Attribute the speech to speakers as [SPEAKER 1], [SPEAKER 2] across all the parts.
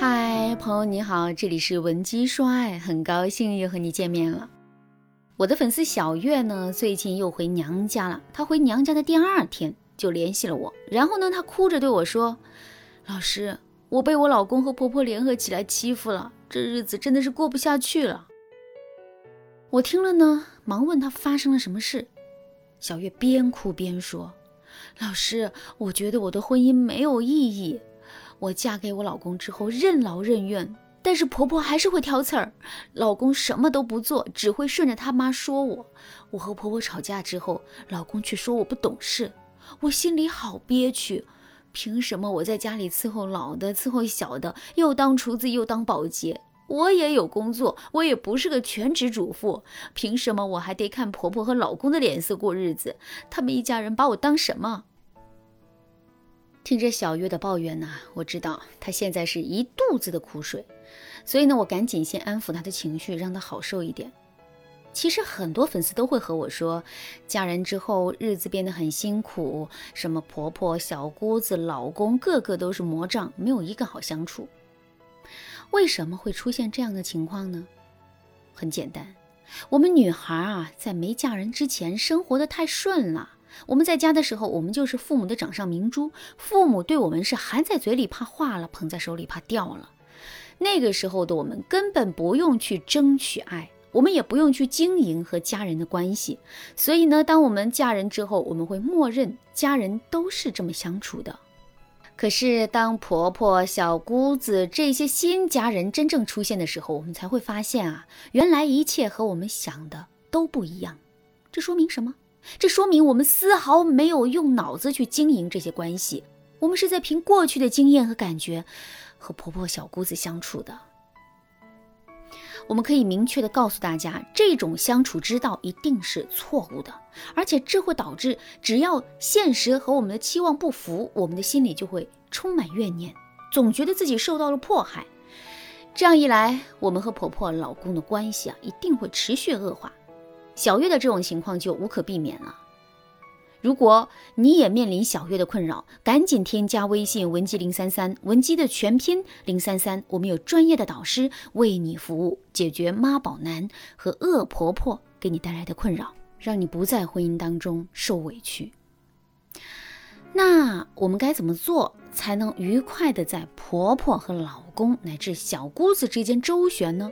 [SPEAKER 1] 嗨，朋友你好，这里是文姬说爱，很高兴又和你见面了。我的粉丝小月呢，最近又回娘家了。她回娘家的第二天就联系了我，然后呢，她哭着对我说：“老师，我被我老公和婆婆联合起来欺负了，这日子真的是过不下去了。”我听了呢，忙问她发生了什么事。小月边哭边说：“老师，我觉得我的婚姻没有意义。”我嫁给我老公之后任劳任怨，但是婆婆还是会挑刺儿，老公什么都不做，只会顺着他妈说我。我和婆婆吵架之后，老公却说我不懂事，我心里好憋屈。凭什么我在家里伺候老的，伺候小的，又当厨子又当保洁？我也有工作，我也不是个全职主妇，凭什么我还得看婆婆和老公的脸色过日子？他们一家人把我当什么？听着小月的抱怨呢，我知道她现在是一肚子的苦水，所以呢，我赶紧先安抚她的情绪，让她好受一点。其实很多粉丝都会和我说，嫁人之后日子变得很辛苦，什么婆婆、小姑子、老公，个个都是魔障，没有一个好相处。为什么会出现这样的情况呢？很简单，我们女孩啊，在没嫁人之前，生活的太顺了。我们在家的时候，我们就是父母的掌上明珠，父母对我们是含在嘴里怕化了，捧在手里怕掉了。那个时候的我们根本不用去争取爱，我们也不用去经营和家人的关系。所以呢，当我们嫁人之后，我们会默认家人都是这么相处的。可是当婆婆、小姑子这些新家人真正出现的时候，我们才会发现啊，原来一切和我们想的都不一样。这说明什么？这说明我们丝毫没有用脑子去经营这些关系，我们是在凭过去的经验和感觉和婆婆小姑子相处的。我们可以明确的告诉大家，这种相处之道一定是错误的，而且这会导致只要现实和我们的期望不符，我们的心里就会充满怨念，总觉得自己受到了迫害。这样一来，我们和婆婆老公的关系啊，一定会持续恶化。小月的这种情况就无可避免了。如果你也面临小月的困扰，赶紧添加微信文姬零三三，文姬的全拼零三三，我们有专业的导师为你服务，解决妈宝男和恶婆婆给你带来的困扰，让你不在婚姻当中受委屈。那我们该怎么做才能愉快的在婆婆和老公乃至小姑子之间周旋呢？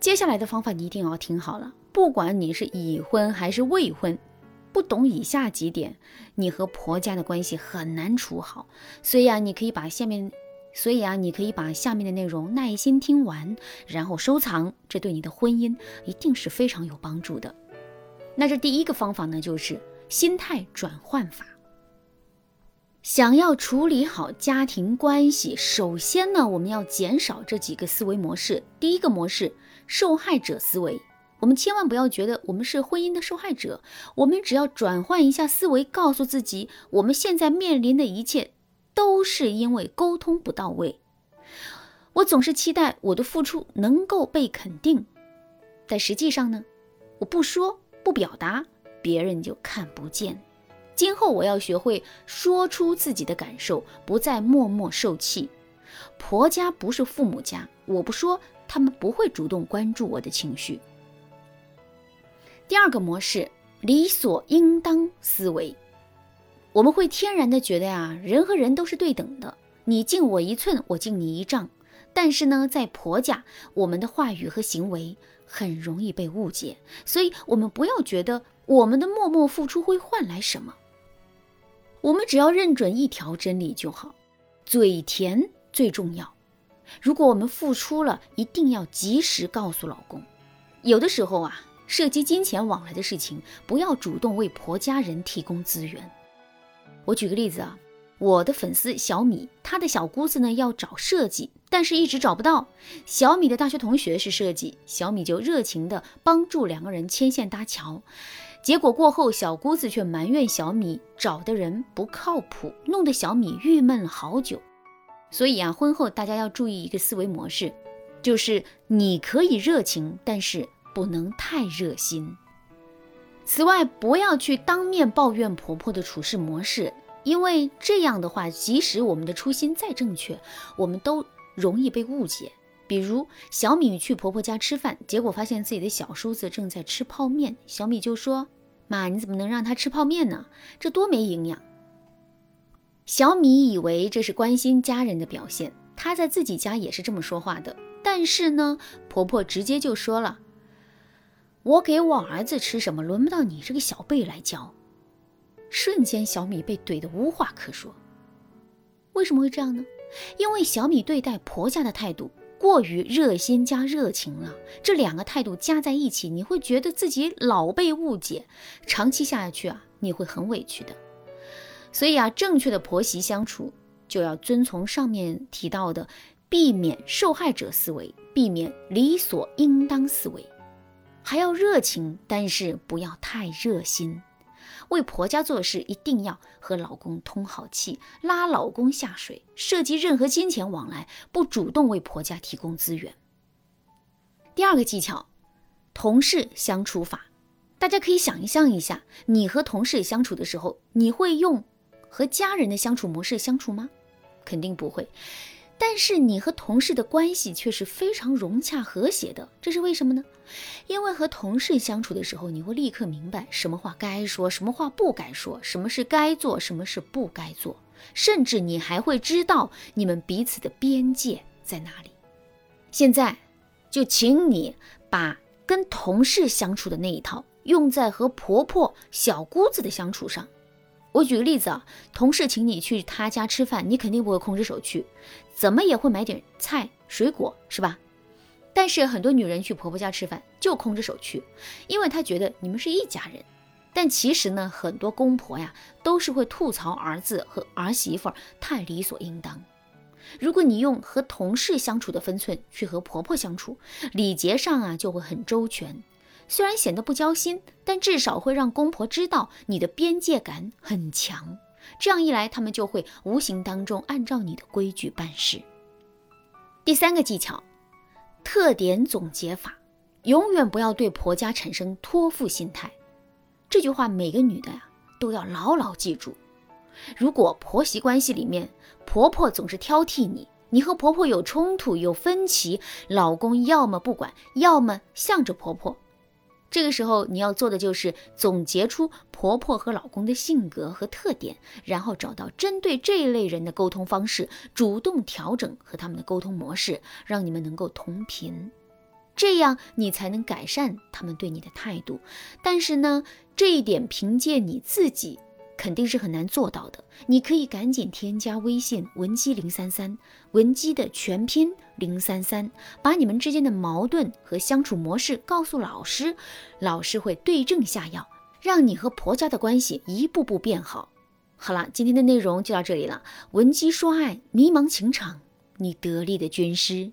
[SPEAKER 1] 接下来的方法你一定要听好了。不管你是已婚还是未婚，不懂以下几点，你和婆家的关系很难处好。所以啊，你可以把下面，所以啊，你可以把下面的内容耐心听完，然后收藏，这对你的婚姻一定是非常有帮助的。那这第一个方法呢，就是心态转换法。想要处理好家庭关系，首先呢，我们要减少这几个思维模式。第一个模式，受害者思维。我们千万不要觉得我们是婚姻的受害者，我们只要转换一下思维，告诉自己，我们现在面临的一切都是因为沟通不到位。我总是期待我的付出能够被肯定，但实际上呢，我不说不表达，别人就看不见。今后我要学会说出自己的感受，不再默默受气。婆家不是父母家，我不说，他们不会主动关注我的情绪。第二个模式，理所应当思维，我们会天然的觉得呀，人和人都是对等的，你敬我一寸，我敬你一丈。但是呢，在婆家，我们的话语和行为很容易被误解，所以我们不要觉得我们的默默付出会换来什么，我们只要认准一条真理就好，嘴甜最重要。如果我们付出了，一定要及时告诉老公。有的时候啊。涉及金钱往来的事情，不要主动为婆家人提供资源。我举个例子啊，我的粉丝小米，她的小姑子呢要找设计，但是一直找不到。小米的大学同学是设计，小米就热情的帮助两个人牵线搭桥。结果过后，小姑子却埋怨小米找的人不靠谱，弄得小米郁闷了好久。所以啊，婚后大家要注意一个思维模式，就是你可以热情，但是。不能太热心。此外，不要去当面抱怨婆婆的处事模式，因为这样的话，即使我们的初心再正确，我们都容易被误解。比如小米去婆婆家吃饭，结果发现自己的小叔子正在吃泡面，小米就说：“妈，你怎么能让他吃泡面呢？这多没营养。”小米以为这是关心家人的表现，她在自己家也是这么说话的。但是呢，婆婆直接就说了：“我给我儿子吃什么，轮不到你这个小辈来教。”瞬间，小米被怼得无话可说。为什么会这样呢？因为小米对待婆家的态度过于热心加热情了。这两个态度加在一起，你会觉得自己老被误解，长期下去啊，你会很委屈的。所以啊，正确的婆媳相处就要遵从上面提到的。避免受害者思维，避免理所应当思维，还要热情，但是不要太热心。为婆家做事，一定要和老公通好气，拉老公下水。涉及任何金钱往来，不主动为婆家提供资源。第二个技巧，同事相处法，大家可以想象一下，你和同事相处的时候，你会用和家人的相处模式相处吗？肯定不会。但是你和同事的关系却是非常融洽和谐的，这是为什么呢？因为和同事相处的时候，你会立刻明白什么话该说，什么话不该说，什么是该做，什么是不该做，甚至你还会知道你们彼此的边界在哪里。现在，就请你把跟同事相处的那一套用在和婆婆、小姑子的相处上。我举个例子啊，同事请你去他家吃饭，你肯定不会空着手去，怎么也会买点菜水果，是吧？但是很多女人去婆婆家吃饭就空着手去，因为她觉得你们是一家人。但其实呢，很多公婆呀都是会吐槽儿子和儿媳妇太理所应当。如果你用和同事相处的分寸去和婆婆相处，礼节上啊就会很周全。虽然显得不交心，但至少会让公婆知道你的边界感很强。这样一来，他们就会无形当中按照你的规矩办事。第三个技巧，特点总结法，永远不要对婆家产生托付心态。这句话每个女的呀都要牢牢记住。如果婆媳关系里面，婆婆总是挑剔你，你和婆婆有冲突有分歧，老公要么不管，要么向着婆婆。这个时候你要做的就是总结出婆婆和老公的性格和特点，然后找到针对这一类人的沟通方式，主动调整和他们的沟通模式，让你们能够同频，这样你才能改善他们对你的态度。但是呢，这一点凭借你自己。肯定是很难做到的。你可以赶紧添加微信文姬零三三，文姬的全拼零三三，把你们之间的矛盾和相处模式告诉老师，老师会对症下药，让你和婆家的关系一步步变好。好了，今天的内容就到这里了。文姬说爱，迷茫情场，你得力的军师。